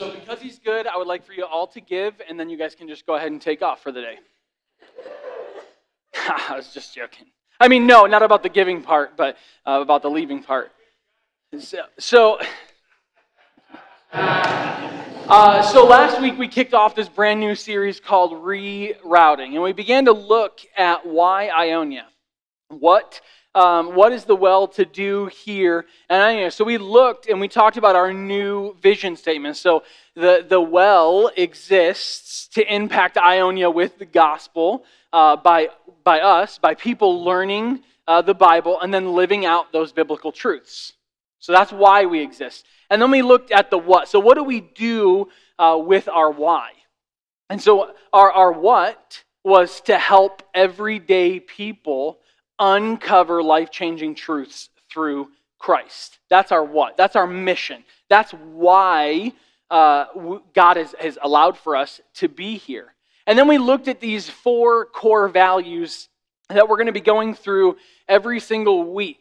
so because he's good, I would like for you all to give, and then you guys can just go ahead and take off for the day. I was just joking. I mean, no, not about the giving part, but uh, about the leaving part. So, so, uh, so last week we kicked off this brand new series called Rerouting, and we began to look at why Ionia. What um, what is the well to do here? And so we looked and we talked about our new vision statement. So the, the well exists to impact Ionia with the gospel uh, by, by us, by people learning uh, the Bible and then living out those biblical truths. So that's why we exist. And then we looked at the what. So what do we do uh, with our why? And so our, our what was to help everyday people uncover life changing truths through Christ. That's our what? That's our mission. That's why uh, God has, has allowed for us to be here. And then we looked at these four core values that we're going to be going through every single week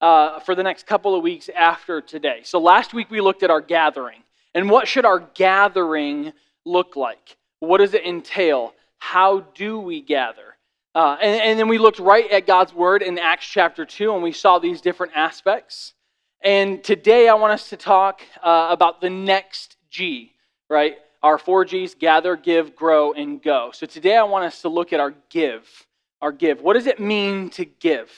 uh, for the next couple of weeks after today. So last week we looked at our gathering. And what should our gathering look like? What does it entail? How do we gather? Uh, and, and, then we looked right at God's word in Acts chapter 2, and we saw these different aspects. And today I want us to talk uh, about the next G, right? Our four G's gather, give, grow, and go. So today I want us to look at our give. Our give. What does it mean to give?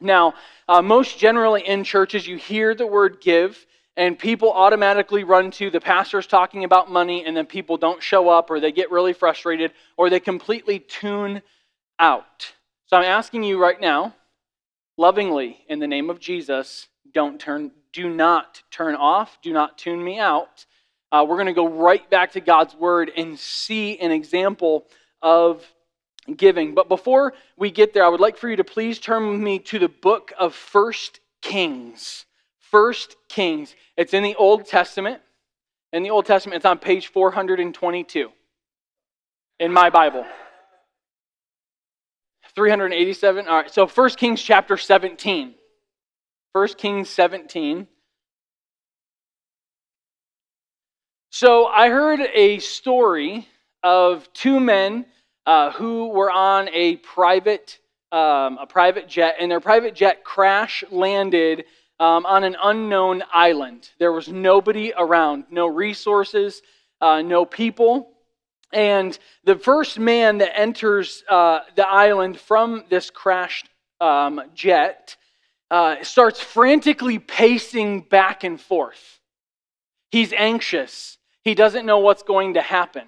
Now, uh, most generally in churches, you hear the word give, and people automatically run to the pastor's talking about money, and then people don't show up, or they get really frustrated, or they completely tune out. So I'm asking you right now, lovingly, in the name of Jesus, don't turn, do not turn off, do not tune me out. Uh, we're going to go right back to God's word and see an example of giving. But before we get there, I would like for you to please turn with me to the book of First Kings. First Kings. It's in the Old Testament. In the Old Testament, it's on page 422 in my Bible. 387. All right, so 1 Kings chapter 17. 1 Kings 17. So I heard a story of two men uh, who were on a private, um, a private jet, and their private jet crash landed um, on an unknown island. There was nobody around, no resources, uh, no people. And the first man that enters uh, the island from this crashed um, jet uh, starts frantically pacing back and forth. He's anxious. He doesn't know what's going to happen.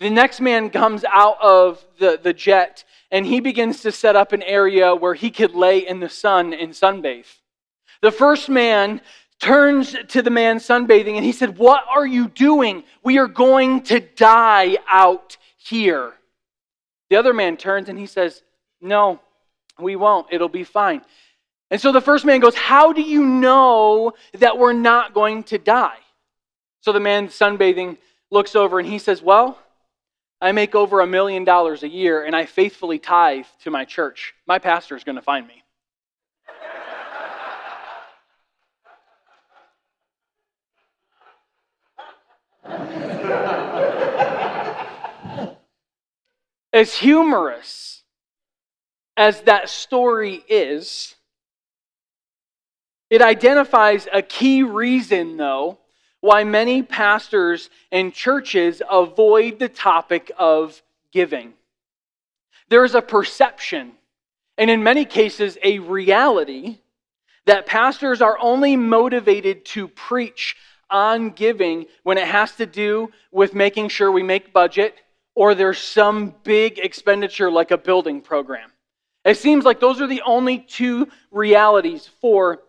The next man comes out of the, the jet and he begins to set up an area where he could lay in the sun and sunbathe. The first man turns to the man sunbathing and he said, What are you doing? We are going to die out here. The other man turns and he says, No, we won't. It'll be fine. And so the first man goes, How do you know that we're not going to die? So the man sunbathing looks over and he says, Well, I make over a million dollars a year and I faithfully tithe to my church. My pastor is going to find me. as humorous as that story is, it identifies a key reason, though, why many pastors and churches avoid the topic of giving. There is a perception, and in many cases, a reality, that pastors are only motivated to preach on giving when it has to do with making sure we make budget or there's some big expenditure like a building program. It seems like those are the only two realities for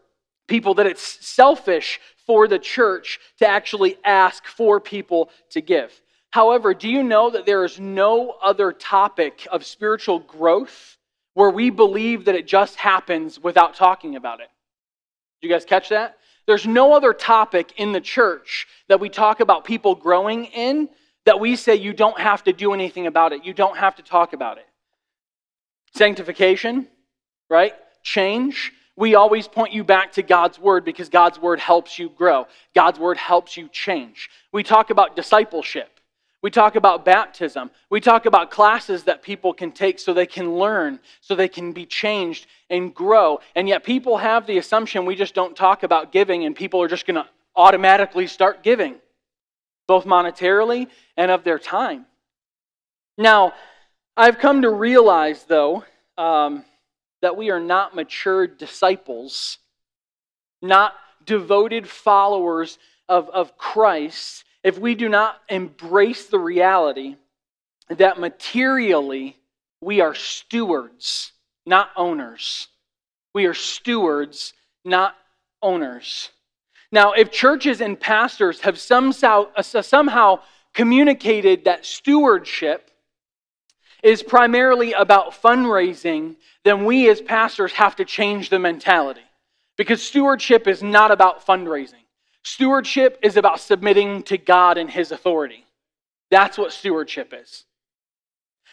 people that it's selfish for the church to actually ask for people to give. However, do you know that there is no other topic of spiritual growth where we believe that it just happens without talking about it? Do you guys catch that? There's no other topic in the church that we talk about people growing in that we say you don't have to do anything about it. You don't have to talk about it. Sanctification, right? Change. we always point you back to God's Word because God's Word helps you grow. God's Word helps you change. We talk about discipleship. We talk about baptism. We talk about classes that people can take so they can learn, so they can be changed and grow. And yet, people have the assumption we just don't talk about giving and people are just going to automatically start giving, both monetarily and of their time. Now, I've come to realize, though, um, that we are not mature disciples, not devoted followers of, of Christ if we do not embrace the reality that materially we are stewards, not owners. We are stewards, not owners. Now, if churches and pastors have somehow, communicated that stewardship is primarily about fundraising, then we as pastors have to change the mentality. Because stewardship is not about fundraising. Stewardship is about submitting to God and His authority. That's what stewardship is.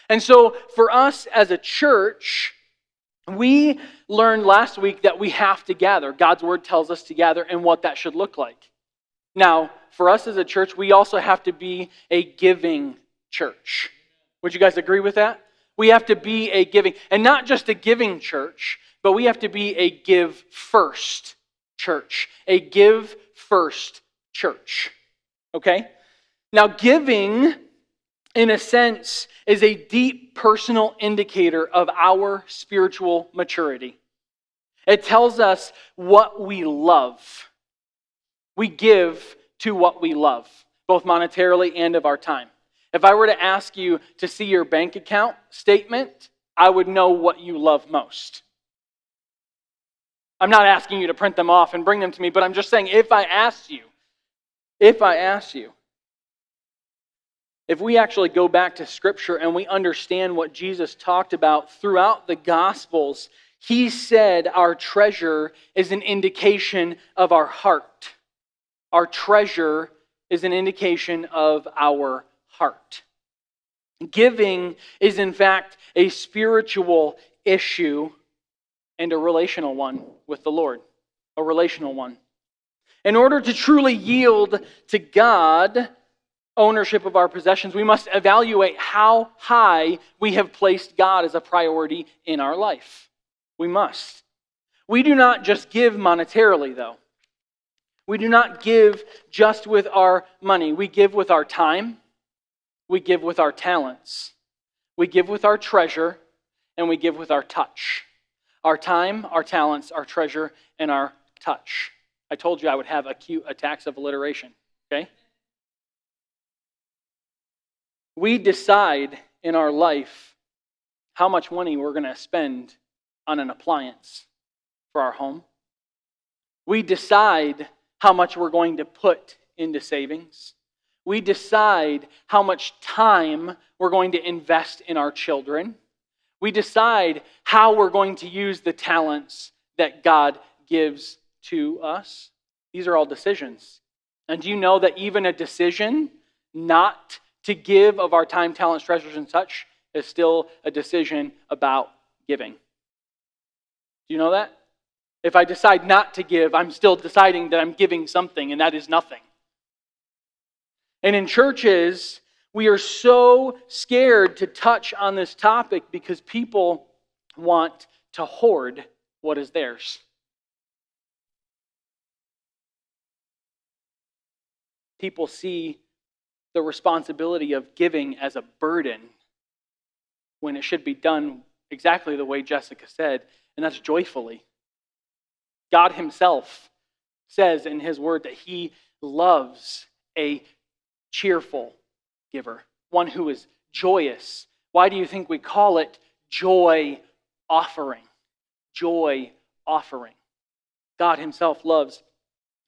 And so, for us as a church, we learned last week that we have to gather. God's word tells us to gather and what that should look like. Now, for us as a church, we also have to be a giving church. Would you guys agree with that? We have to be a giving, and not just a giving church, but we have to be a give first church, a give first church. Okay? Now, giving, in a sense, is a deep personal indicator of our spiritual maturity. It tells us what we love. We give to what we love, both monetarily and of our time. If I were to ask you to see your bank account statement, I would know what you love most. I'm not asking you to print them off and bring them to me, but I'm just saying if I ask you, if I ask you, if we actually go back to Scripture and we understand what Jesus talked about throughout the Gospels, he said our treasure is an indication of our heart. Our treasure is an indication of our heart. Giving is, in fact, a spiritual issue and a relational one with the Lord, a relational one. In order to truly yield to God ownership of our possessions, we must evaluate how high we have placed God as a priority in our life. We must. We do not just give monetarily, though. We do not give just with our money. We give with our time. We give with our talents. We give with our treasure. And we give with our touch our time, our talents, our treasure, and our touch. I told you I would have acute attacks of alliteration, okay? We decide in our life how much money we're going to spend on an appliance for our home. We decide how much we're going to put into savings. We decide how much time we're going to invest in our children. We decide how we're going to use the talents that God gives to us. These are all decisions. And do you know that even a decision not to give of our time, talents, treasures, and such is still a decision about giving? Do you know that? If I decide not to give, I'm still deciding that I'm giving something, and that is nothing. And in churches, we are so scared to touch on this topic because people want to hoard what is theirs. People see the responsibility of giving as a burden when it should be done exactly the way Jessica said, and that's joyfully. God Himself says in His Word that He loves a cheerful giver, one who is joyous. Why do you think we call it joy offering? Joy offering. God Himself loves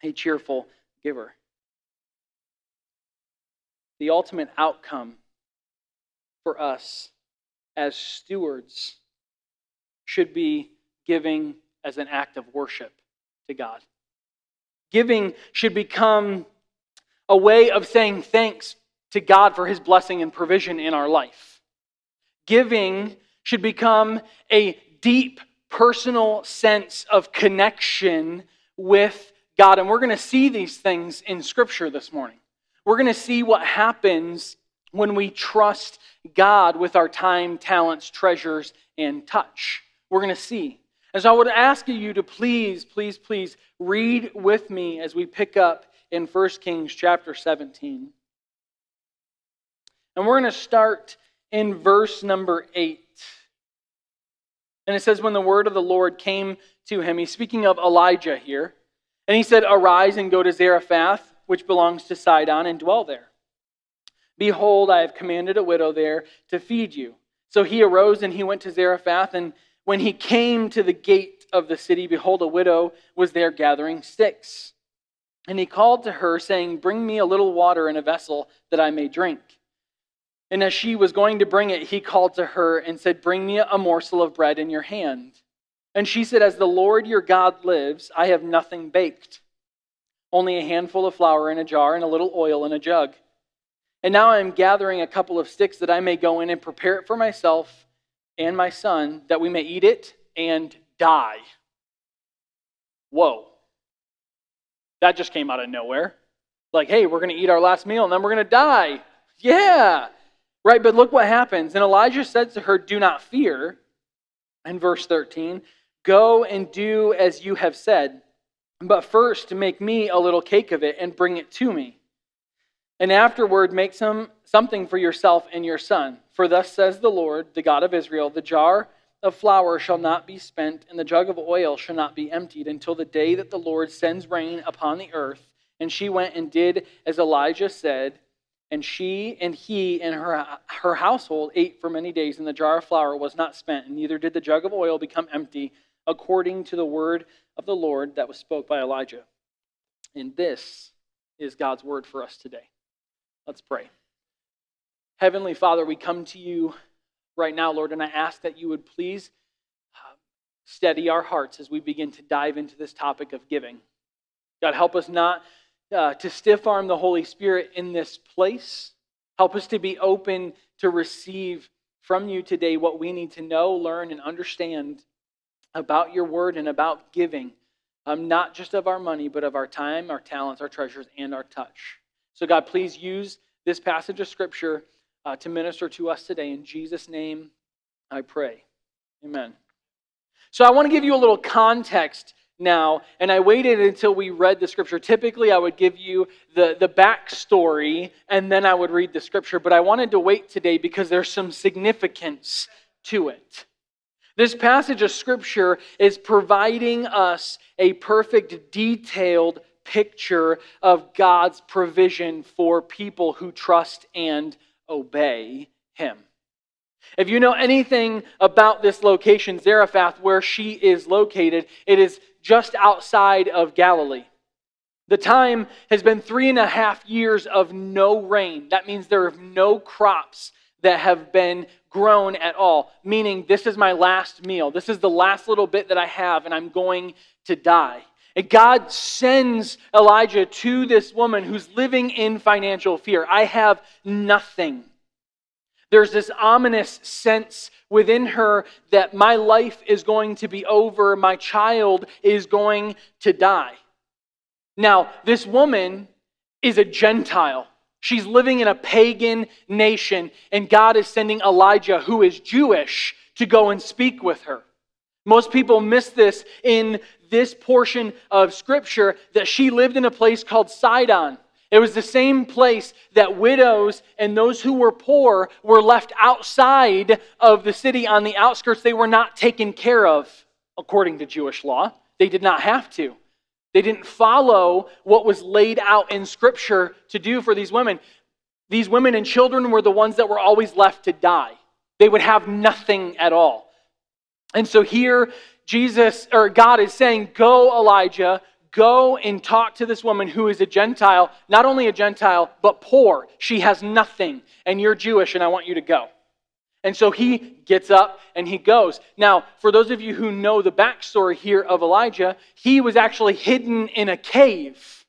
a cheerful giver. The ultimate outcome for us as stewards should be giving as an act of worship to God. Giving should become a way of saying thanks to God for his blessing and provision in our life. Giving should become a deep personal sense of connection with God. And we're going to see these things in Scripture this morning. We're going to see what happens when we trust God with our time, talents, treasures, and touch. We're going to see. And so I would ask you to please, please, please read with me as we pick up in 1 Kings chapter 17. And we're going to start in verse number 8. And it says, When the word of the Lord came to him, he's speaking of Elijah here. And he said, Arise and go to Zarephath, which belongs to Sidon, and dwell there. Behold, I have commanded a widow there to feed you. So he arose and he went to Zarephath. And when he came to the gate of the city, behold, a widow was there gathering sticks. And he called to her, saying, Bring me a little water in a vessel that I may drink. And as she was going to bring it, he called to her and said, Bring me a morsel of bread in your hand. And she said, As the Lord your God lives, I have nothing baked, only a handful of flour in a jar and a little oil in a jug. And now I am gathering a couple of sticks that I may go in and prepare it for myself and my son, that we may eat it and die. Whoa. That just came out of nowhere. Like, hey, we're going to eat our last meal and then we're going to die. Yeah. Right, but look what happens. And Elijah said to her, Do not fear. In verse 13, go and do as you have said, but first make me a little cake of it and bring it to me. And afterward, make some something for yourself and your son. For thus says the Lord, the God of Israel the jar of flour shall not be spent, and the jug of oil shall not be emptied until the day that the Lord sends rain upon the earth. And she went and did as Elijah said. And she and he and her, her household ate for many days, and the jar of flour was not spent, and neither did the jug of oil become empty, according to the word of the Lord that was spoke by Elijah. And this is God's word for us today. Let's pray. Heavenly Father, we come to you right now, Lord, and I ask that you would please uh, steady our hearts as we begin to dive into this topic of giving. God, help us not uh, to stiff arm the Holy Spirit in this place. Help us to be open to receive from you today what we need to know, learn, and understand about your word and about giving, um, not just of our money, but of our time, our talents, our treasures, and our touch. So, God, please use this passage of Scripture uh, to minister to us today. In Jesus' name, I pray. Amen. So, I want to give you a little context now, and I waited until we read the scripture. Typically, I would give you the, the backstory and then I would read the scripture, but I wanted to wait today because there's some significance to it. This passage of scripture is providing us a perfect, detailed picture of God's provision for people who trust and obey Him. If you know anything about this location, Zarephath, where she is located, it is just outside of Galilee. The time has been three and a half years of no rain. That means there are no crops that have been grown at all, meaning this is my last meal. This is the last little bit that I have, and I'm going to die. And God sends Elijah to this woman who's living in financial fear. I have nothing. There's this ominous sense within her that my life is going to be over, my child is going to die. Now, this woman is a Gentile. She's living in a pagan nation, and God is sending Elijah, who is Jewish, to go and speak with her. Most people miss this in this portion of Scripture that she lived in a place called Sidon. It was the same place that widows and those who were poor were left outside of the city on the outskirts. They were not taken care of according to Jewish law. They did not have to. They didn't follow what was laid out in Scripture to do for these women. These women and children were the ones that were always left to die. They would have nothing at all. And so here, Jesus or God is saying, Go, Elijah, Go and talk to this woman who is a Gentile, not only a Gentile, but poor. She has nothing, and you're Jewish, and I want you to go. And so he gets up and he goes. Now, for those of you who know the backstory here of Elijah, he was actually hidden in a cave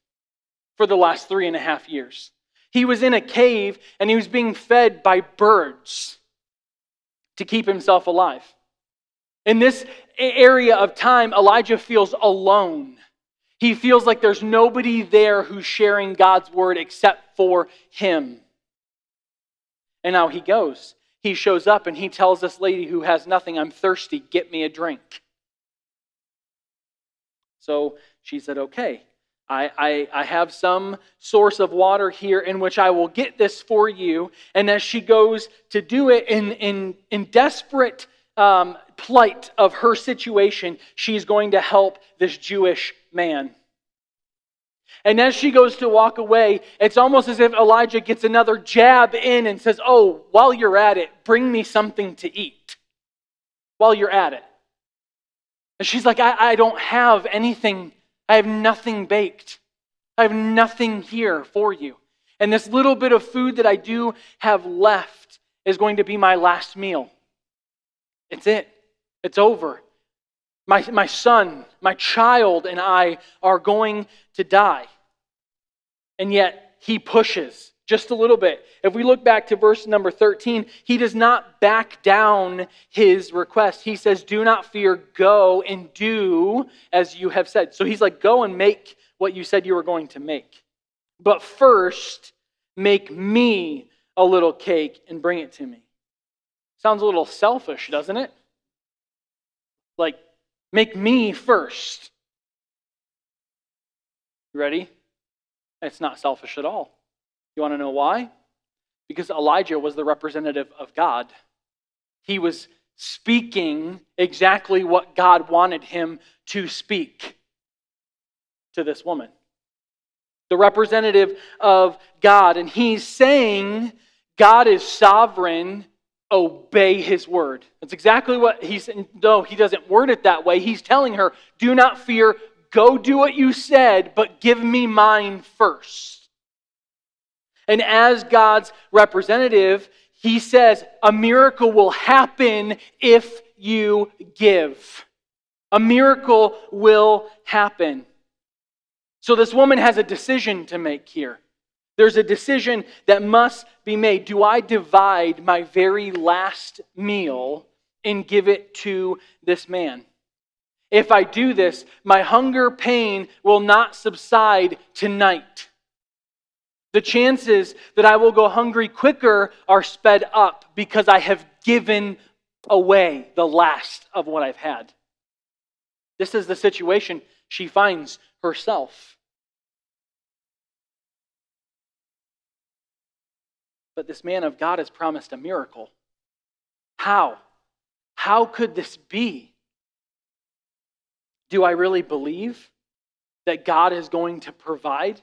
for the last three and a half years. He was in a cave and he was being fed by birds to keep himself alive. In this area of time, Elijah feels alone. He feels like there's nobody there who's sharing God's word except for him. And now he goes. He shows up and he tells this lady who has nothing, I'm thirsty, get me a drink. So she said, Okay, I, I, I, have some source of water here in which I will get this for you. And as she goes to do it in, in, in desperate um, plight of her situation, she's going to help this Jewish man. And as she goes to walk away, it's almost as if Elijah gets another jab in and says, Oh, while you're at it, bring me something to eat. While you're at it. And she's like, I, I don't have anything I have nothing baked. I have nothing here for you. And this little bit of food that I do have left is going to be my last meal. It's it. It's over. My, my son, my child, and I are going to die. And yet, he pushes just a little bit. If we look back to verse number 13, he does not back down his request. He says, Do not fear, go and do as you have said. So he's like, Go and make what you said you were going to make. But first, make me a little cake and bring it to me. Sounds a little selfish, doesn't it? Like, make me first. You ready? It's not selfish at all. You want to know why? Because Elijah was the representative of God. He was speaking exactly what God wanted him to speak to this woman. The representative of God. And he's saying, God is sovereign, obey his word. That's exactly what he's, no, he doesn't word it that way. He's telling her, do not fear, go do what you said, but give me mine first. And as God's representative, he says a miracle will happen if you give. A miracle will happen. So this woman has a decision to make here. There's a decision that must be made. Do I divide my very last meal and give it to this man? If I do this, my hunger pain will not subside tonight. The chances that I will go hungry quicker are sped up because I have given away the last of what I've had. This is the situation she finds herself. But this man of God has promised a miracle. How? How could this be? Do I really believe that God is going to provide?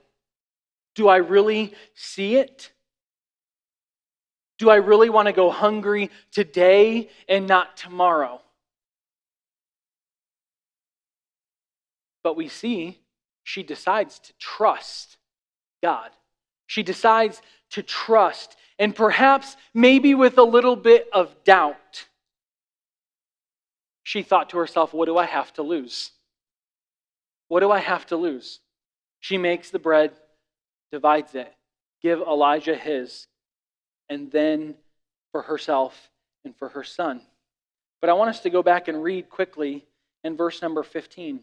Do I really see it? Do I really want to go hungry today and not tomorrow? But we see she decides to trust God. She decides to trust, and perhaps, maybe with a little bit of doubt, she thought to herself, What do I have to lose? What do I have to lose? She makes the bread divides it. Give Elijah his, and then for herself and for her son. But I want us to go back and read quickly in verse number 15.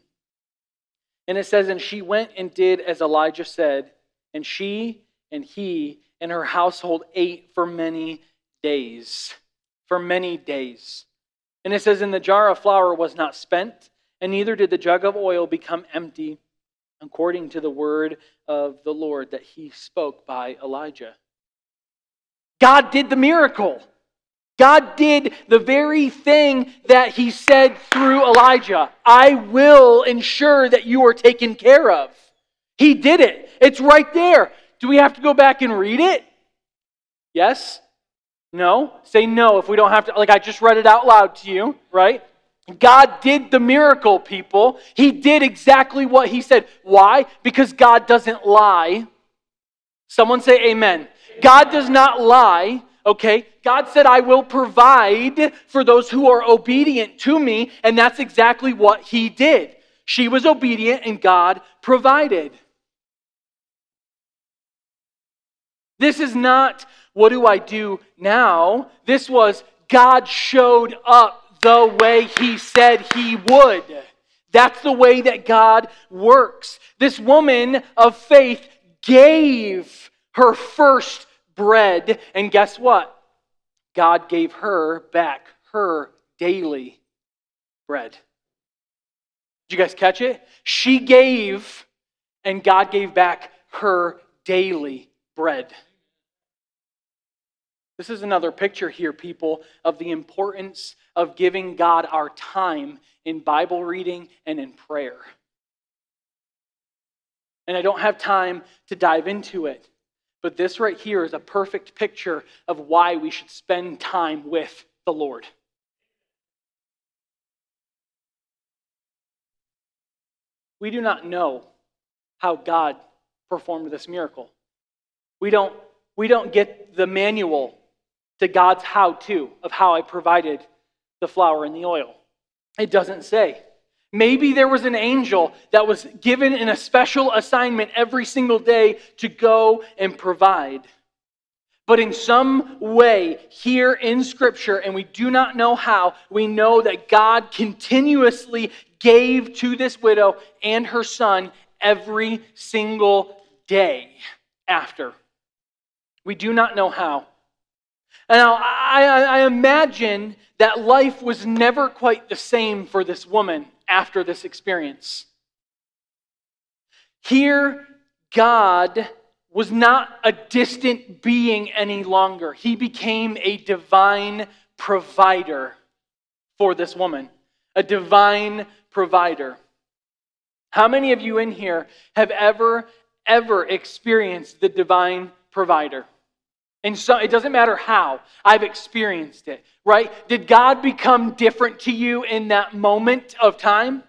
And it says, And she went and did as Elijah said, and she and he and her household ate for many days. For many days. And it says, And the jar of flour was not spent, and neither did the jug of oil become empty according to the word of the Lord that he spoke by Elijah. God did the miracle. God did the very thing that he said through Elijah I will ensure that you are taken care of. He did it. It's right there. Do we have to go back and read it? Yes? No? Say no if we don't have to. Like I just read it out loud to you, right? God did the miracle, people. He did exactly what He said. Why? Because God doesn't lie. Someone say amen. God does not lie. Okay? God said, I will provide for those who are obedient to me, and that's exactly what He did. She was obedient, and God provided. This is not, what do I do now? This was, God showed up the way he said he would. That's the way that God works. This woman of faith gave her first bread, and guess what? God gave her back her daily bread. Did you guys catch it? She gave, and God gave back her daily bread. This is another picture here, people, of the importance of giving God our time in Bible reading and in prayer. And I don't have time to dive into it, but this right here is a perfect picture of why we should spend time with the Lord. We do not know how God performed this miracle. We don't, we don't get the manual to God's how to of how I provided the flour and the oil. It doesn't say. Maybe there was an angel that was given in a special assignment every single day to go and provide. But in some way, here in Scripture, and we do not know how, we know that God continuously gave to this widow and her son every single day after. We do not know how. Now, I, I, imagine that life was never quite the same for this woman after this experience. Here, God was not a distant being any longer. He became a divine provider for this woman, a divine provider. How many of you in here have ever, ever experienced the divine provider? And so it doesn't matter how, I've experienced it, right? Did God become different to you in that moment of time?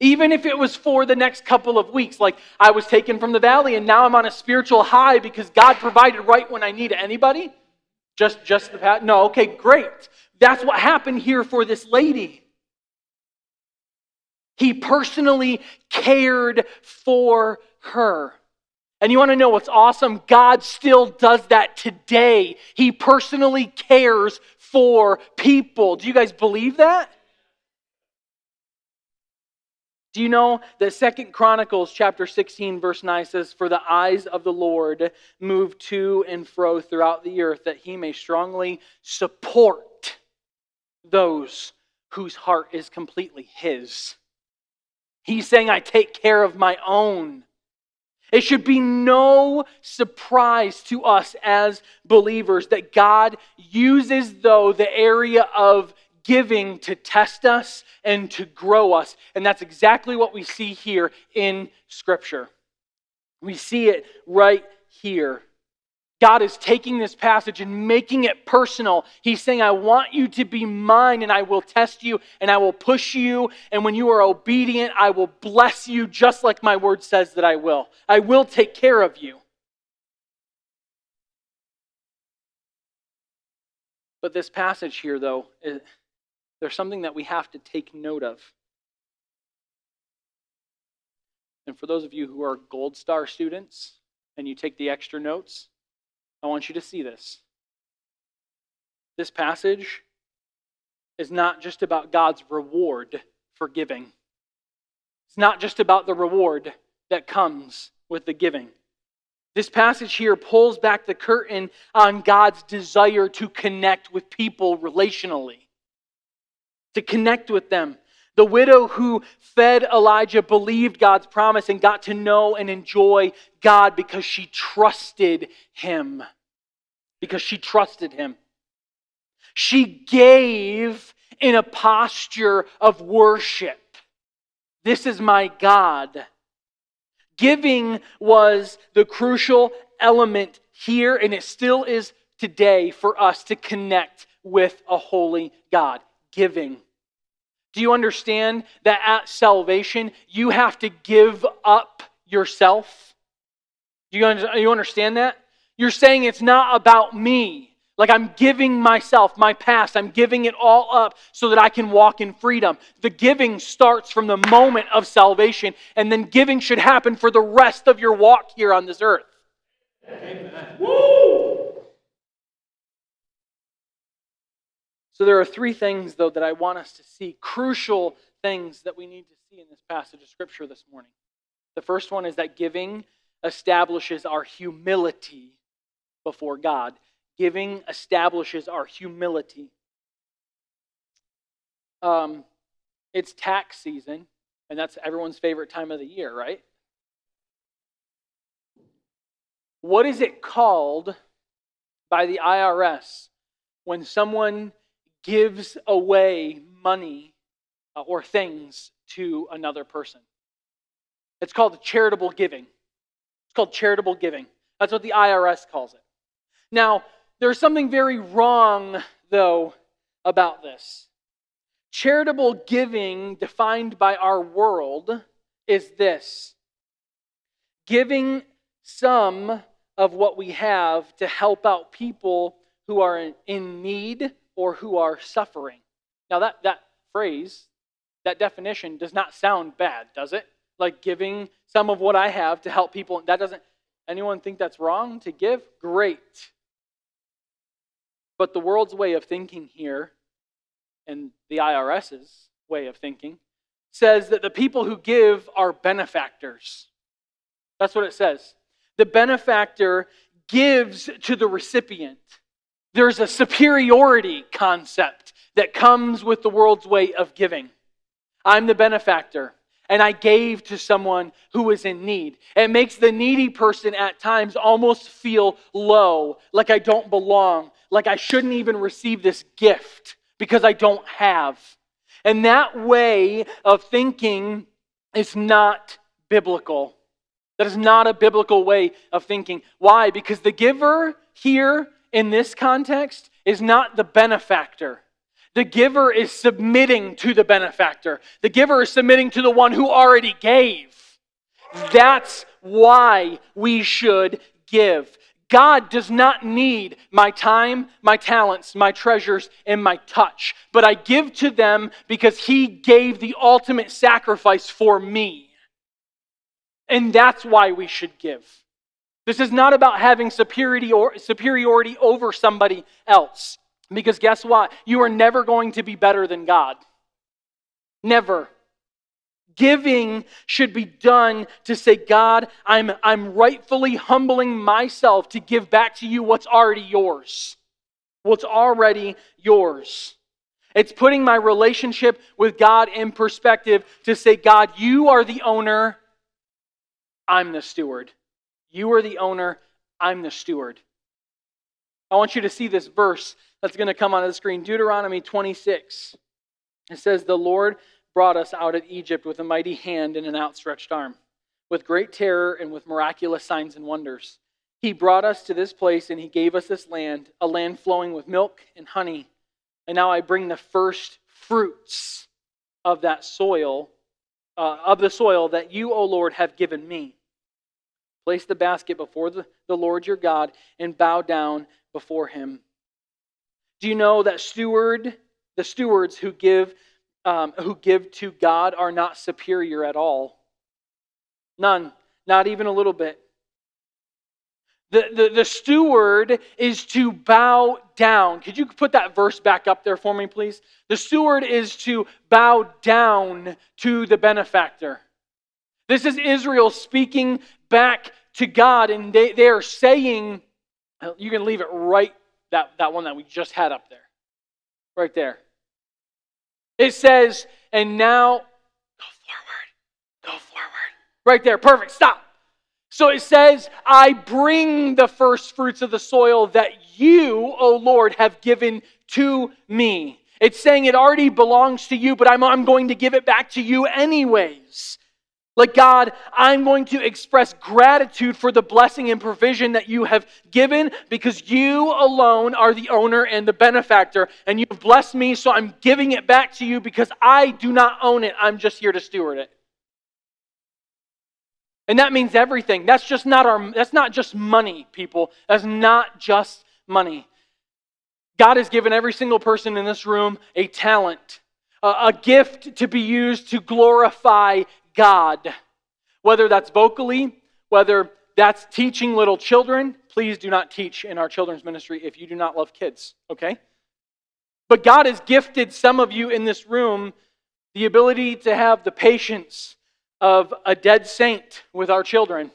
Even if it was for the next couple of weeks, like I was taken from the valley and now I'm on a spiritual high because God provided right when I need. Anybody? Just just the past? No, okay, great. That's what happened here for this lady. He personally cared for her. And you want to know what's awesome? God still does that today. He personally cares for people. Do you guys believe that? Do you know that Second Chronicles chapter 16 verse 9 says for the eyes of the Lord move to and fro throughout the earth that he may strongly support those whose heart is completely his. He's saying I take care of my own. It should be no surprise to us as believers that God uses, though, the area of giving to test us and to grow us. And that's exactly what we see here in Scripture. We see it right here. God is taking this passage and making it personal. He's saying, I want you to be mine, and I will test you, and I will push you. And when you are obedient, I will bless you just like my word says that I will. I will take care of you. But this passage here, though, there's something that we have to take note of. And for those of you who are Gold Star students and you take the extra notes, I want you to see this. This passage is not just about God's reward for giving. It's not just about the reward that comes with the giving. This passage here pulls back the curtain on God's desire to connect with people relationally, to connect with them. The widow who fed Elijah believed God's promise and got to know and enjoy God because she trusted him. Because she trusted him. She gave in a posture of worship. This is my God. Giving was the crucial element here, and it still is today for us to connect with a holy God. Giving. Do you understand that at salvation, you have to give up yourself? Do you, you understand that? You're saying it's not about me. Like I'm giving myself, my past, I'm giving it all up so that I can walk in freedom. The giving starts from the moment of salvation, and then giving should happen for the rest of your walk here on this earth. Amen. Woo! So there are three things, though, that I want us to see, crucial things that we need to see in this passage of Scripture this morning. The first one is that giving establishes our humility before God. Giving establishes our humility. Um, it's tax season, and that's everyone's favorite time of the year, right? What is it called by the IRS when someone gives away money uh, or things to another person? It's called charitable giving. It's called charitable giving. That's what the IRS calls it. Now, there's something very wrong, though, about this. Charitable giving, defined by our world, is this giving some of what we have to help out people who are in need or who are suffering. Now, that, that phrase, that definition does not sound bad, does it? Like giving some of what I have to help people. That doesn't, anyone think that's wrong to give? Great. But the world's way of thinking here, and the IRS's way of thinking, says that the people who give are benefactors. That's what it says. The benefactor gives to the recipient. There's a superiority concept that comes with the world's way of giving. I'm the benefactor, and I gave to someone who was in need. It makes the needy person at times almost feel low, like I don't belong, like I shouldn't even receive this gift because I don't have. And that way of thinking is not biblical. That is not a biblical way of thinking. Why? Because the giver here in this context is not the benefactor. The giver is submitting to the benefactor. The giver is submitting to the one who already gave. That's why we should give. God does not need my time, my talents, my treasures, and my touch, but I give to them because He gave the ultimate sacrifice for me. And that's why we should give. This is not about having superiority, or, superiority over somebody else. Because guess what? You are never going to be better than God. Never. Giving should be done to say, God, I'm, I'm rightfully humbling myself to give back to you what's already yours. What's already yours. It's putting my relationship with God in perspective to say, God, you are the owner, I'm the steward. You are the owner, I'm the steward. I want you to see this verse that's going to come on the screen Deuteronomy 26. It says, The Lord brought us out of Egypt with a mighty hand and an outstretched arm, with great terror and with miraculous signs and wonders. He brought us to this place and he gave us this land, a land flowing with milk and honey. And now I bring the first fruits of that soil, uh, of the soil that you, O Lord, have given me. Place the basket before the, the Lord your God and bow down before him. Do you know that steward, the stewards who give, um, who give to God are not superior at all? None, not even a little bit. The, the, the steward is to bow down. Could you put that verse back up there for me, please? The steward is to bow down to the benefactor. This is Israel speaking back to God, and they, they are saying, uh, you can leave it right, that, that one that we just had up there. Right there. It says, and now, go forward, go forward. Right there, perfect, stop. So it says, I bring the first fruits of the soil that you, O Lord, have given to me. It's saying it already belongs to you, but I'm, I'm going to give it back to you anyways. Like, God, I'm going to express gratitude for the blessing and provision that you have given because you alone are the owner and the benefactor, and you've blessed me, so I'm giving it back to you because I do not own it. I'm just here to steward it. And that means everything. That's just not our that's not just money, people. That's not just money. God has given every single person in this room a talent, a, a gift to be used to glorify God. Whether that's vocally, whether that's teaching little children, please do not teach in our children's ministry if you do not love kids, okay? But God has gifted some of you in this room the ability to have the patience of a dead saint with our children.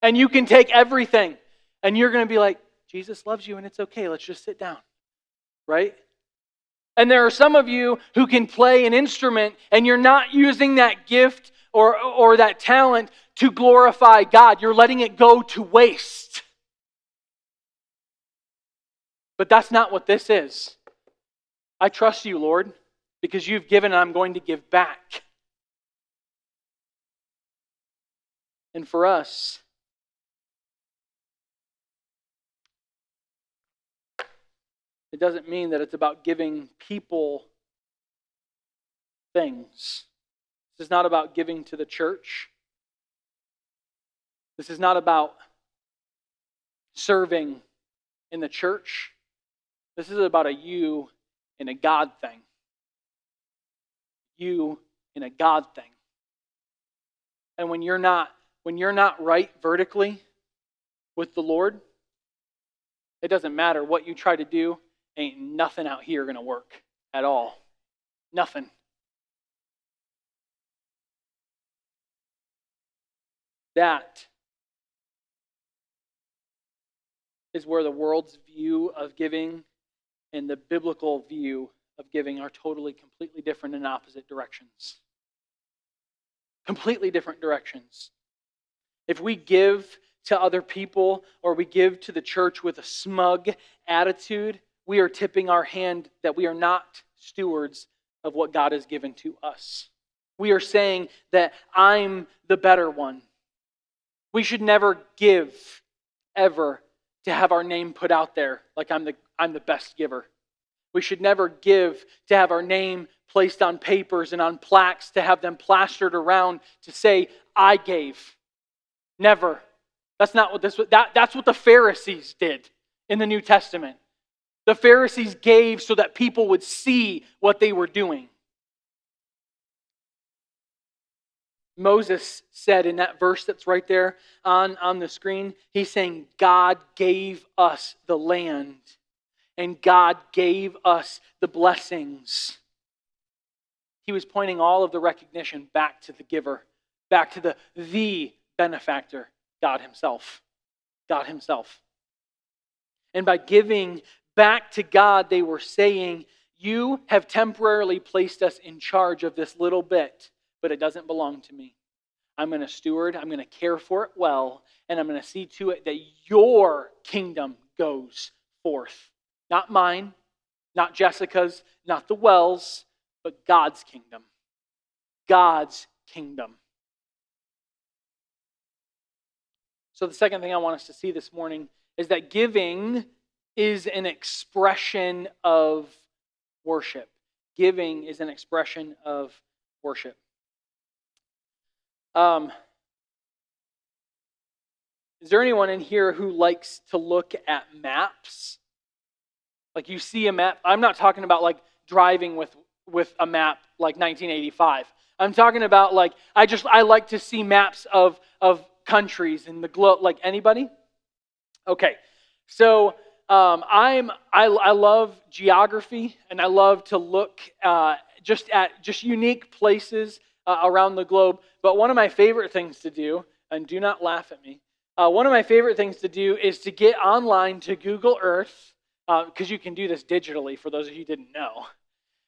And you can take everything and you're going to be like, Jesus loves you and it's okay. Let's just sit down. Right? And there are some of you who can play an instrument and you're not using that gift or, or that talent to glorify God. You're letting it go to waste. But that's not what this is. I trust you, Lord, because you've given and I'm going to give back. And for us, it doesn't mean that it's about giving people things. This is not about giving to the church. This is not about serving in the church. This is about a you and a God thing. You and a God thing. And when you're not when you're not right vertically with the Lord, it doesn't matter what you try to do, ain't nothing out here going to work at all. Nothing. That is where the world's view of giving and the biblical view of giving are totally, completely different in opposite directions. Completely different directions. If we give to other people or we give to the church with a smug attitude, we are tipping our hand that we are not stewards of what God has given to us. We are saying that I'm the better one. We should never give, ever, to have our name put out there like I'm the, I'm the best giver. We should never give to have our name placed on papers and on plaques, to have them plastered around to say, I gave. Never. That's not what this that, that's what the Pharisees did in the New Testament. The Pharisees gave so that people would see what they were doing. Moses said in that verse that's right there on, on the screen, he's saying, God gave us the land and God gave us the blessings. He was pointing all of the recognition back to the giver, back to the, the benefactor, God Himself. God Himself. And by giving back to God, they were saying, You have temporarily placed us in charge of this little bit but it doesn't belong to me. I'm going to steward, I'm going to care for it well, and I'm going to see to it that your kingdom goes forth. Not mine, not Jessica's, not the Wells, but God's kingdom. God's kingdom. So, the second thing I want us to see this morning is that giving is an expression of worship. Giving is an expression of worship. Um, is there anyone in here who likes to look at maps? Like you see a map. I'm not talking about like driving with with a map like 1985. I'm talking about like I just I like to see maps of of countries in the globe. Like anybody? Okay, so um, I'm I, I love geography and I love to look uh, just at just unique places uh, around the globe. But one of my favorite things to do, and do not laugh at me, uh, one of my favorite things to do is to get online to Google Earth, because uh, you can do this digitally for those of you who didn't know.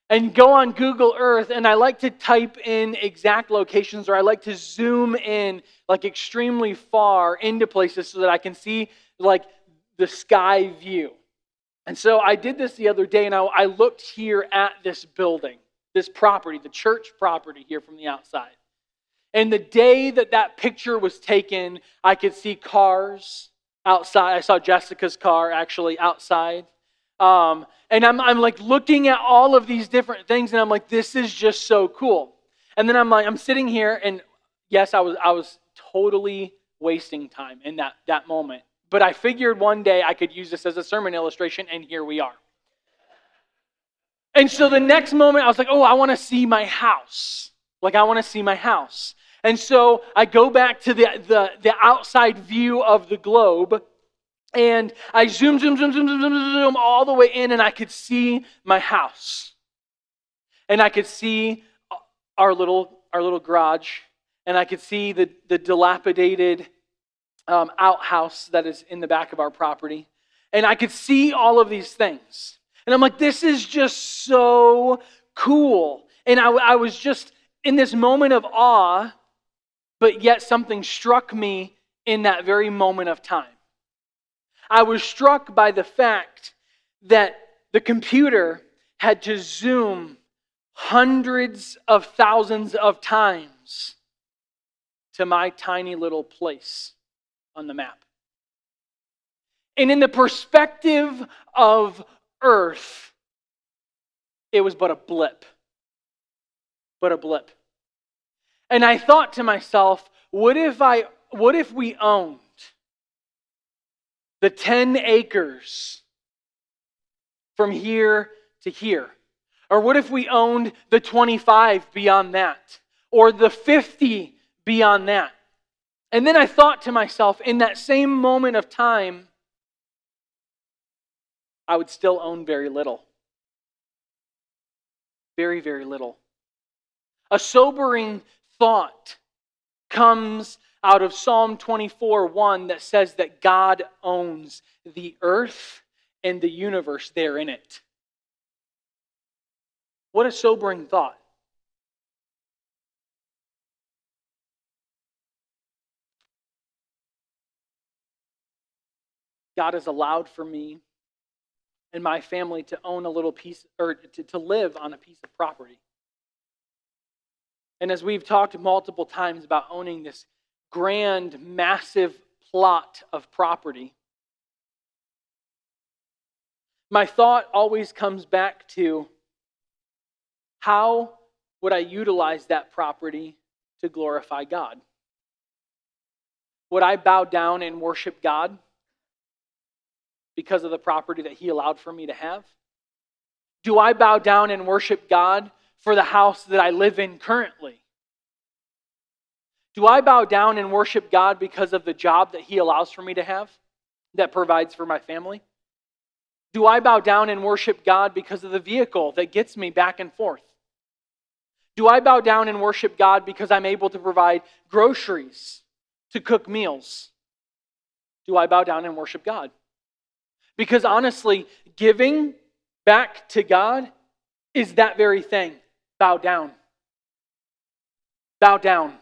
And go on Google Earth, and I like to type in exact locations, or I like to zoom in like extremely far into places so that I can see like the sky view. And so I did this the other day, and I, I looked here at this building this property, the church property here from the outside. And the day that that picture was taken, I could see cars outside. I saw Jessica's car actually outside. Um, and I'm, I'm like looking at all of these different things, and I'm like, this is just so cool. And then I'm like, I'm sitting here, and yes, I was, I was totally wasting time in that, that moment. But I figured one day I could use this as a sermon illustration, and here we are. And so the next moment, I was like, oh, I want to see my house. Like, I want to see my house. And so I go back to the, the, the outside view of the globe, And I zoom, zoom, zoom, zoom, zoom, zoom, zoom all the way in, and I could see my house. And I could see our little, our little garage, and I could see the, the dilapidated um, outhouse that is in the back of our property. And I could see all of these things. And I'm like, this is just so cool. And I, I was just in this moment of awe, but yet something struck me in that very moment of time. I was struck by the fact that the computer had to zoom hundreds of thousands of times to my tiny little place on the map. And in the perspective of Earth, it was but a blip. But a blip. And I thought to myself, what if I what if we owned the 10 acres from here to here? Or what if we owned the 25 beyond that? Or the 50 beyond that? And then I thought to myself, in that same moment of time, I would still own very little. Very, very little. A sobering thought comes out of Psalm 24 1 that says that God owns the earth and the universe there in it. What a sobering thought. God has allowed for me and my family to own a little piece or to, to live on a piece of property. And as we've talked multiple times about owning this grand, massive plot of property, my thought always comes back to how would I utilize that property to glorify God? Would I bow down and worship God because of the property that He allowed for me to have? Do I bow down and worship God for the house that I live in currently? Do I bow down and worship God because of the job that He allows for me to have that provides for my family? Do I bow down and worship God because of the vehicle that gets me back and forth? Do I bow down and worship God because I'm able to provide groceries to cook meals? Do I bow down and worship God? Because honestly, giving back to God is that very thing. Bow down. Bow down.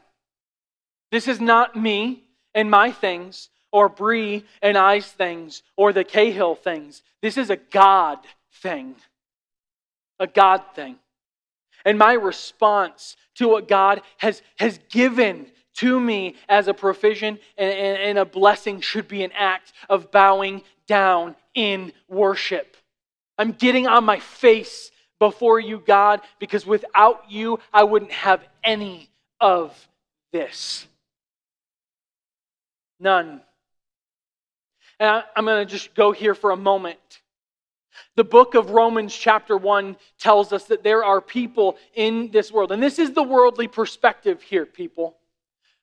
This is not me and my things, or Bree and I's things, or the Cahill things. This is a God thing. A God thing. And my response to what God has, has given to me as a provision and, and, and a blessing should be an act of bowing down in worship. I'm getting on my face before you, God, because without you, I wouldn't have any of this. None. And I'm going to just go here for a moment. The book of Romans, chapter 1, tells us that there are people in this world. And this is the worldly perspective here, people.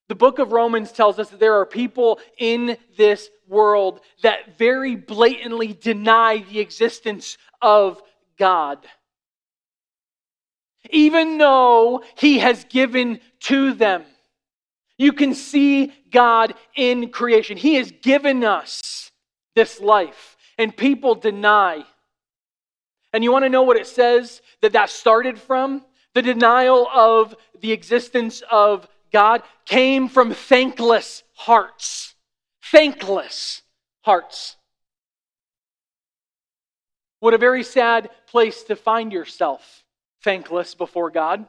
The book of Romans tells us that there are people in this world that very blatantly deny the existence of God. Even though He has given to them. You can see God in creation. He has given us this life, and people deny. And you want to know what it says that that started from? The denial of the existence of God came from thankless hearts. Thankless hearts. What a very sad place to find yourself, thankless before God.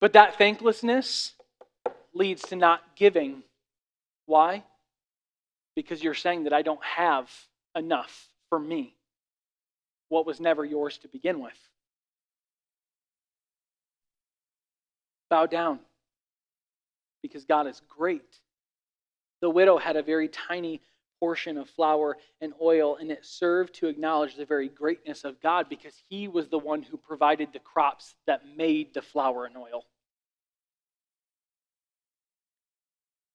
But that thanklessness leads to not giving. Why? Because you're saying that I don't have enough for me, what was never yours to begin with. Bow down because God is great. The widow had a very tiny portion of flour and oil, and it served to acknowledge the very greatness of God because He was the one who provided the crops that made the flour and oil.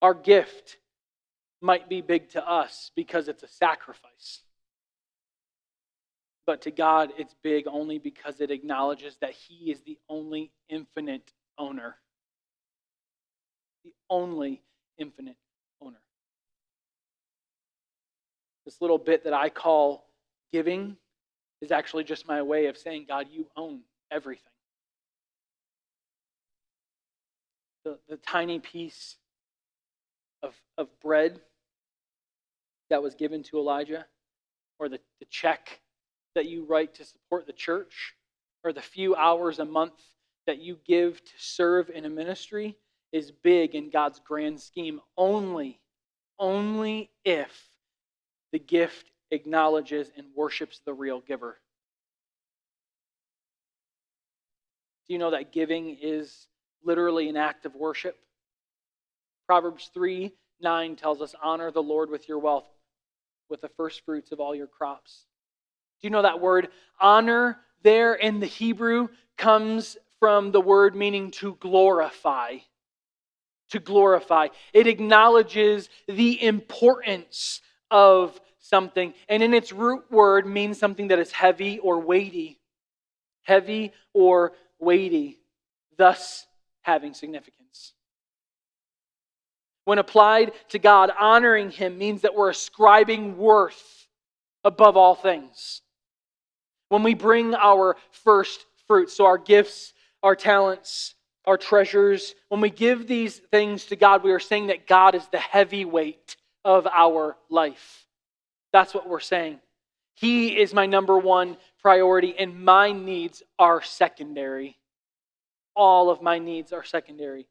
Our gift might be big to us because it's a sacrifice. But to God, it's big only because it acknowledges that He is the only infinite owner. The only infinite owner. This little bit that I call giving is actually just my way of saying, God, you own everything. The, the tiny piece of, of bread that was given to Elijah, or the, the check that you write to support the church, or the few hours a month that you give to serve in a ministry is big in God's grand scheme only, only if the gift acknowledges and worships the real giver. Do you know that giving is literally an act of worship? Proverbs 3 9 tells us, Honor the Lord with your wealth, with the first fruits of all your crops. Do you know that word honor there in the Hebrew comes from the word meaning to glorify? To glorify. It acknowledges the importance of something, and in its root word means something that is heavy or weighty. Heavy or weighty, thus having significance. When applied to God, honoring Him means that we're ascribing worth above all things. When we bring our first fruits, so our gifts, our talents, our treasures, when we give these things to God, we are saying that God is the heavy weight of our life. That's what we're saying. He is my number one priority, and my needs are secondary. All of my needs are secondary.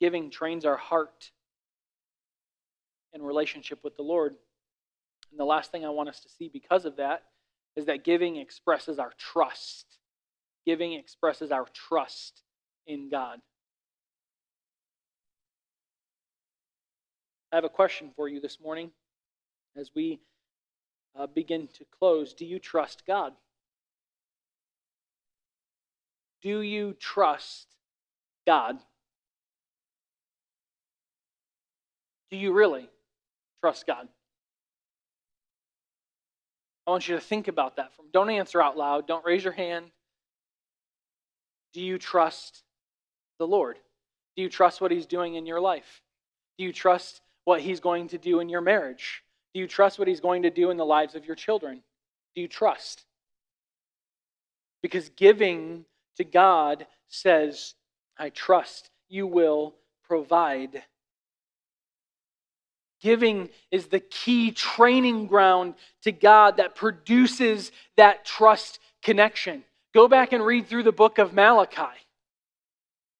Giving trains our heart in relationship with the Lord. And the last thing I want us to see because of that is that giving expresses our trust. Giving expresses our trust in God. I have a question for you this morning as we uh, begin to close. Do you trust God? Do you trust God? Do you really trust God? I want you to think about that. From don't answer out loud. Don't raise your hand. Do you trust the Lord? Do you trust what He's doing in your life? Do you trust what He's going to do in your marriage? Do you trust what He's going to do in the lives of your children? Do you trust? Because giving to God says, I trust you will provide. Giving is the key training ground to God that produces that trust connection. Go back and read through the book of Malachi.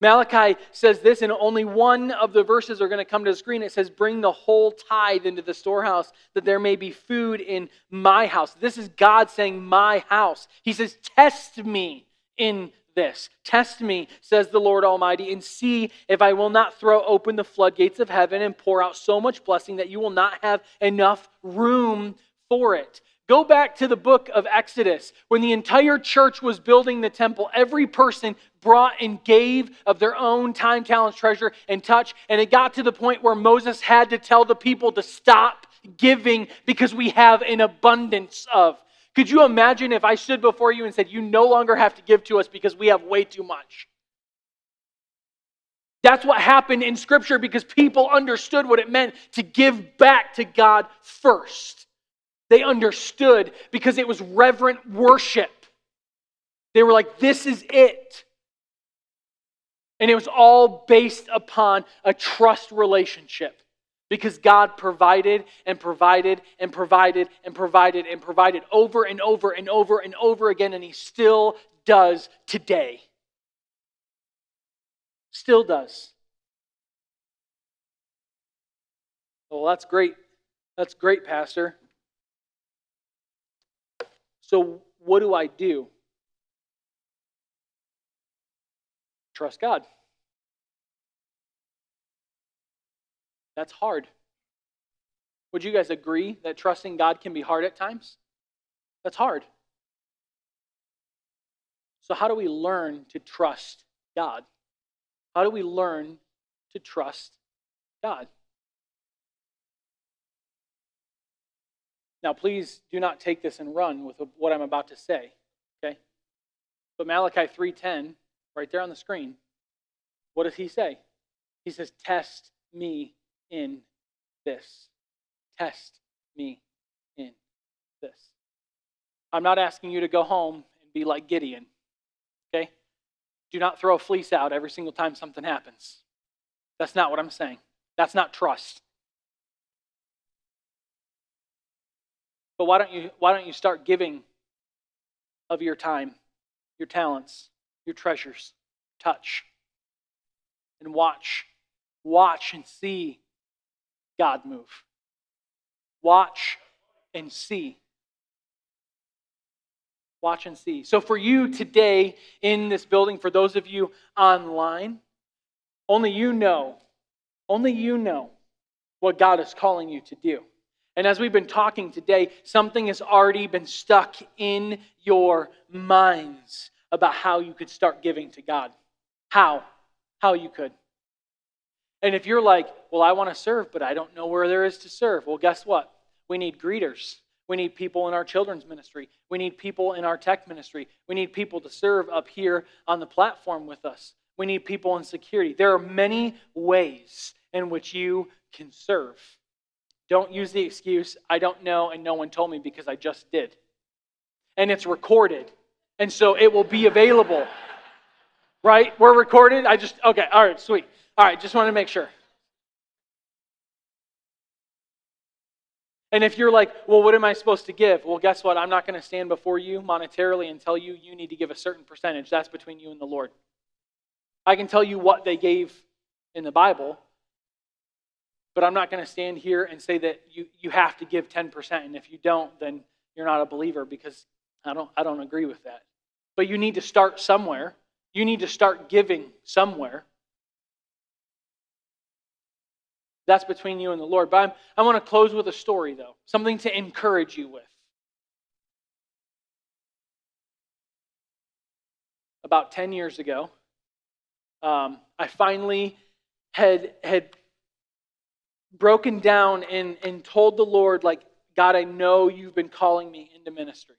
Malachi says this, and only one of the verses are going to come to the screen. It says, Bring the whole tithe into the storehouse, that there may be food in my house. This is God saying, My house. He says, Test me in this. Test me, says the Lord Almighty, and see if I will not throw open the floodgates of heaven and pour out so much blessing that you will not have enough room for it. Go back to the book of Exodus. When the entire church was building the temple, every person brought and gave of their own time, talents, treasure, and touch. And it got to the point where Moses had to tell the people to stop giving because we have an abundance of. Could you imagine if I stood before you and said, You no longer have to give to us because we have way too much? That's what happened in Scripture because people understood what it meant to give back to God first. They understood because it was reverent worship. They were like, this is it. And it was all based upon a trust relationship because God provided and provided and provided and provided and provided over and over and over and over again, and He still does today. Still does. Well, that's great. That's great, Pastor. So, what do I do? Trust God. That's hard. Would you guys agree that trusting God can be hard at times? That's hard. So, how do we learn to trust God? How do we learn to trust God. Now, please do not take this and run with what I'm about to say, okay? But Malachi 3:10, right there on the screen, what does he say? He says, "Test me in this. Test me in this." I'm not asking you to go home and be like Gideon, okay? Do not throw a fleece out every single time something happens. That's not what I'm saying. That's not trust. But why don't you why don't you start giving of your time, your talents, your treasures, touch, and watch, watch and see God move. Watch and see. Watch and see. So, for you today in this building, for those of you online, only you know, only you know what God is calling you to do. And as we've been talking today, something has already been stuck in your minds about how you could start giving to God. How? How you could. And if you're like, well, I want to serve, but I don't know where there is to serve, well, guess what? We need greeters. We need people in our children's ministry. We need people in our tech ministry. We need people to serve up here on the platform with us. We need people in security. There are many ways in which you can serve. Don't use the excuse, I don't know and no one told me because I just did. And it's recorded. And so it will be available. Right? We're recorded. I just, okay, all right, sweet. All right, just want to make sure. And if you're like, well, what am I supposed to give? Well, guess what? I'm not going to stand before you monetarily and tell you you need to give a certain percentage. That's between you and the Lord. I can tell you what they gave in the Bible, but I'm not going to stand here and say that you, you have to give 10%. And if you don't, then you're not a believer because I don't, I don't agree with that. But you need to start somewhere. You need to start giving somewhere. That's between you and the Lord. But I'm, I want to close with a story, though, something to encourage you with. About 10 years ago, um, I finally had, had broken down and, and told the Lord, like, God, I know you've been calling me into ministry.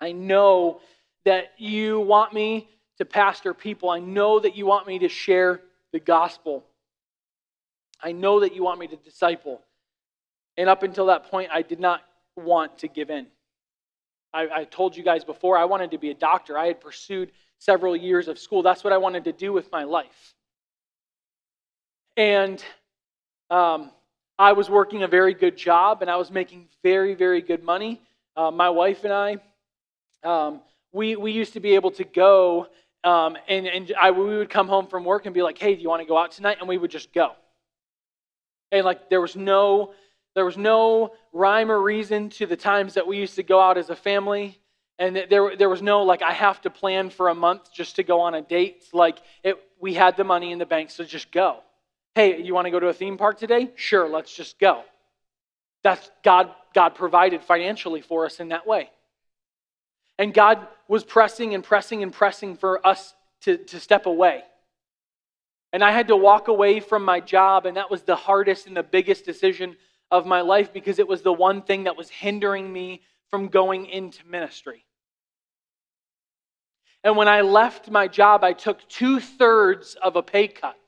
I know that you want me to pastor people. I know that you want me to share the gospel. I know that you want me to disciple. And up until that point, I did not want to give in. I, I, told you guys before, I wanted to be a doctor. I had pursued several years of school. That's what I wanted to do with my life. And um, I was working a very good job and I was making very, very good money. Uh, my wife and I, um, we, we used to be able to go um, and, and I, we would come home from work and be like, hey, do you want to go out tonight? And we would just go. And like there was no there was no rhyme or reason to the times that we used to go out as a family. And there, there was no, like, I have to plan for a month just to go on a date. Like, it, we had the money in the bank, so just go. Hey, you want to go to a theme park today? Sure, let's just go. That's God, God provided financially for us in that way. And God was pressing and pressing and pressing for us to, to step away. And I had to walk away from my job, and that was the hardest and the biggest decision of my life because it was the one thing that was hindering me from going into ministry. And when I left my job, I took two thirds of a pay cut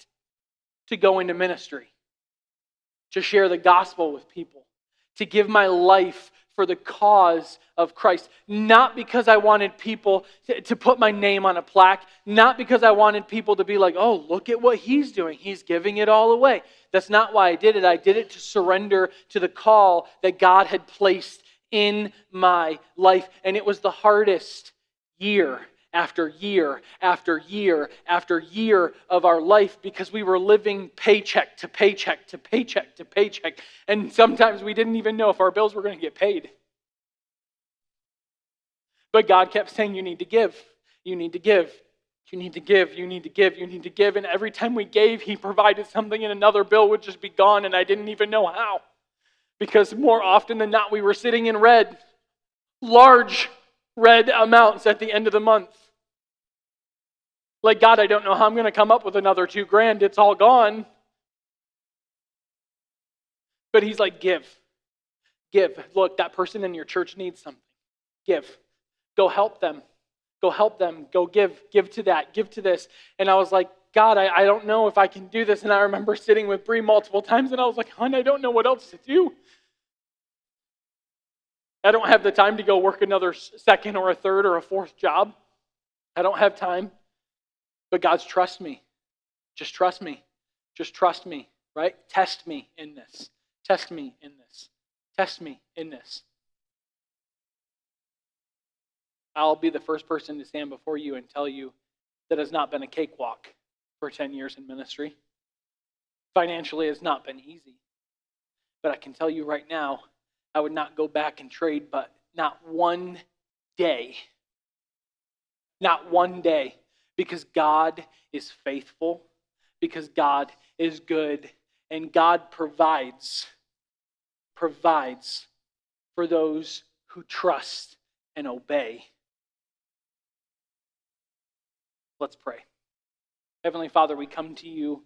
to go into ministry, to share the gospel with people, to give my life for the cause of Christ. Not because I wanted people to, put my name on a plaque, not because I wanted people to be like, oh, look at what he's doing. He's giving it all away. That's not why I did it. I did it to surrender to the call that God had placed in my life. And it was the hardest year after year after year after year of our life because we were living paycheck to paycheck to paycheck to paycheck. And sometimes we didn't even know if our bills were going to get paid. But God kept saying, You need to give. You need to give. You need to give. You need to give. You need to give. And every time we gave, He provided something, and another bill would just be gone, and I didn't even know how. Because more often than not, we were sitting in red, large red amounts at the end of the month. Like, God, I don't know how I'm going to come up with another two grand. It's all gone. But he's like, give. Give. Look, that person in your church needs something. Give. Go help them. Go help them. Go give. Give to that. Give to this. And I was like, God, I, I don't know if I can do this. And I remember sitting with Bree multiple times and I was like, hon, I don't know what else to do. I don't have the time to go work another second or a third or a fourth job. I don't have time. But God's trust me. Just trust me. Just trust me, right? Test me in this. Test me in this. Test me in this. I'll be the first person to stand before you and tell you that has not been a cakewalk for 10 years in ministry. Financially, it's not been easy. But I can tell you right now, I would not go back and trade, but not one day. Not one day. Because God is faithful, because God is good, and God provides, provides for those who trust and obey. Let's pray. Heavenly Father, we come to you.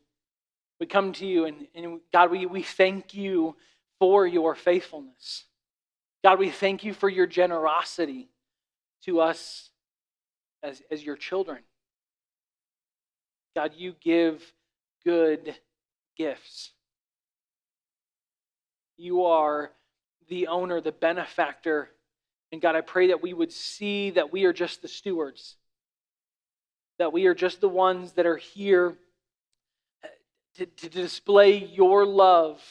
We come to you, and, and God, we, we thank you for your faithfulness. God, we thank you for your generosity to us as, as your children. God, you give good gifts. You are the owner, the benefactor. And God, I pray that we would see that we are just the stewards, that we are just the ones that are here uh, to, to display your love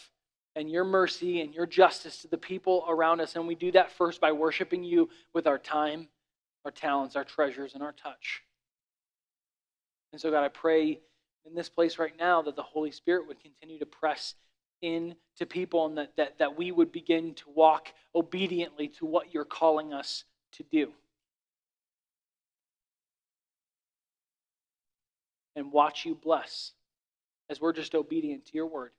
and your mercy and your justice to the people around us. And we do that first by worshiping you with our time, our talents, our treasures, and our touch. And so, God, I pray in this place right now that the Holy Spirit would continue to press in to people and that, that, that we would begin to walk obediently to what you're calling us to do. And watch you bless as we're just obedient to your word.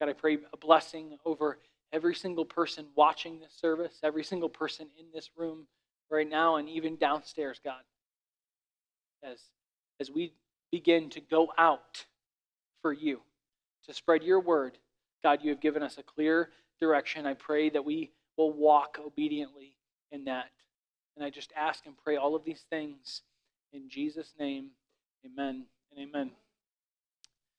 God, I pray a blessing over every single person watching this service, every single person in this room right now, and even downstairs, God as, as we begin to go out for you, to spread your word. God, you have given us a clear direction. I pray that we will walk obediently in that. And I just ask and pray all of these things in Jesus' name. Amen and amen.